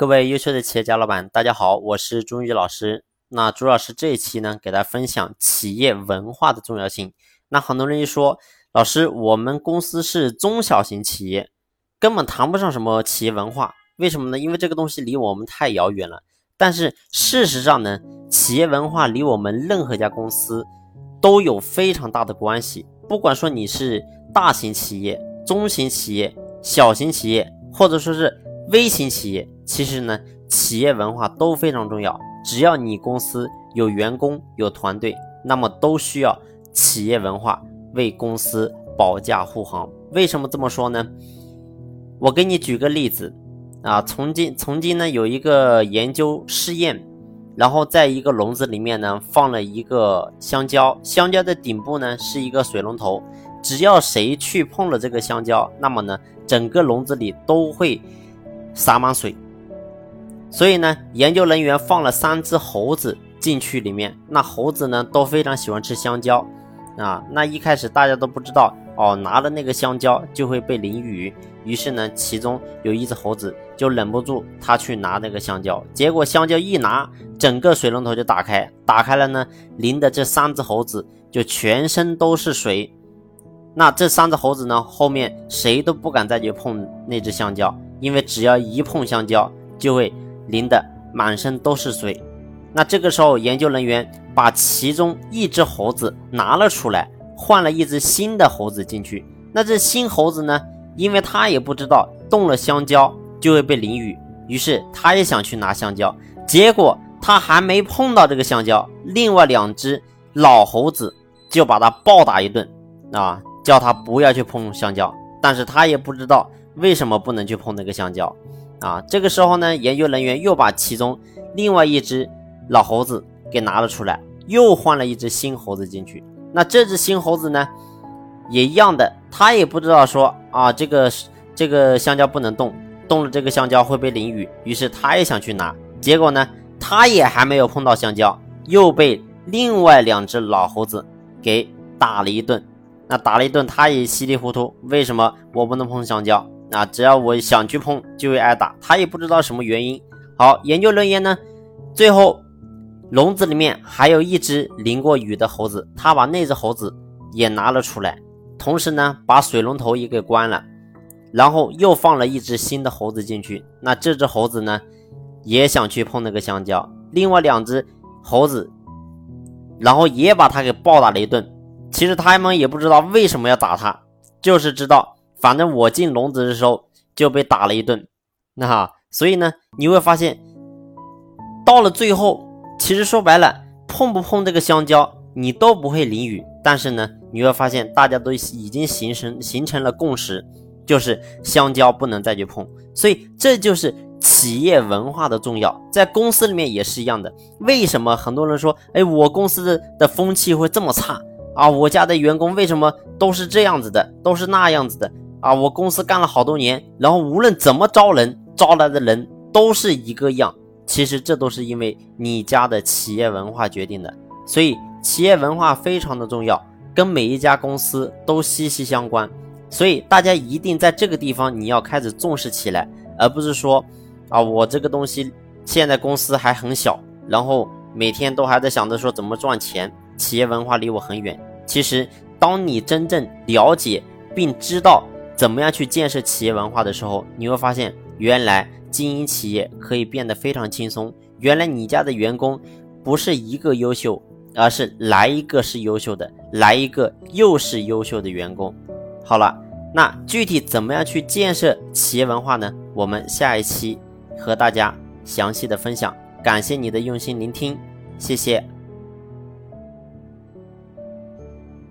各位优秀的企业家老板，大家好，我是朱宇老师。那朱老师这一期呢，给大家分享企业文化的重要性。那很多人一说，老师，我们公司是中小型企业，根本谈不上什么企业文化。为什么呢？因为这个东西离我们太遥远了。但是事实上呢，企业文化离我们任何一家公司都有非常大的关系。不管说你是大型企业、中型企业、小型企业，或者说是微型企业，其实呢，企业文化都非常重要。只要你公司有员工、有团队，那么都需要企业文化为公司保驾护航。为什么这么说呢？我给你举个例子啊，曾经曾经呢有一个研究试验，然后在一个笼子里面呢放了一个香蕉，香蕉的顶部呢是一个水龙头，只要谁去碰了这个香蕉，那么呢整个笼子里都会。洒满水，所以呢，研究人员放了三只猴子进去里面，那猴子呢都非常喜欢吃香蕉啊。那一开始大家都不知道哦，拿了那个香蕉就会被淋雨，于是呢，其中有一只猴子就忍不住，他去拿那个香蕉，结果香蕉一拿，整个水龙头就打开，打开了呢，淋的这三只猴子就全身都是水。那这三只猴子呢，后面谁都不敢再去碰那只香蕉。因为只要一碰香蕉，就会淋得满身都是水。那这个时候，研究人员把其中一只猴子拿了出来，换了一只新的猴子进去。那这新猴子呢？因为他也不知道动了香蕉就会被淋雨，于是他也想去拿香蕉。结果他还没碰到这个香蕉，另外两只老猴子就把他暴打一顿，啊，叫他不要去碰香蕉。但是他也不知道。为什么不能去碰那个香蕉啊？这个时候呢，研究人员又把其中另外一只老猴子给拿了出来，又换了一只新猴子进去。那这只新猴子呢，也一样的，他也不知道说啊，这个这个香蕉不能动，动了这个香蕉会被淋雨，于是他也想去拿。结果呢，他也还没有碰到香蕉，又被另外两只老猴子给打了一顿。那打了一顿，他也稀里糊涂。为什么我不能碰香蕉？啊，只要我想去碰，就会挨打。他也不知道什么原因。好，研究人员呢，最后笼子里面还有一只淋过雨的猴子，他把那只猴子也拿了出来，同时呢，把水龙头也给关了，然后又放了一只新的猴子进去。那这只猴子呢，也想去碰那个香蕉。另外两只猴子，然后也把他给暴打了一顿。其实他们也不知道为什么要打他，就是知道。反正我进笼子的时候就被打了一顿，那哈，所以呢，你会发现，到了最后，其实说白了，碰不碰这个香蕉，你都不会淋雨。但是呢，你会发现，大家都已经形成形成了共识，就是香蕉不能再去碰。所以这就是企业文化的重要，在公司里面也是一样的。为什么很多人说，哎，我公司的的风气会这么差啊？我家的员工为什么都是这样子的，都是那样子的？啊，我公司干了好多年，然后无论怎么招人，招来的人都是一个样。其实这都是因为你家的企业文化决定的。所以企业文化非常的重要，跟每一家公司都息息相关。所以大家一定在这个地方你要开始重视起来，而不是说，啊，我这个东西现在公司还很小，然后每天都还在想着说怎么赚钱，企业文化离我很远。其实当你真正了解并知道。怎么样去建设企业文化的时候，你会发现，原来经营企业可以变得非常轻松。原来你家的员工不是一个优秀，而是来一个是优秀的，来一个又是优秀的员工。好了，那具体怎么样去建设企业文化呢？我们下一期和大家详细的分享。感谢你的用心聆听，谢谢。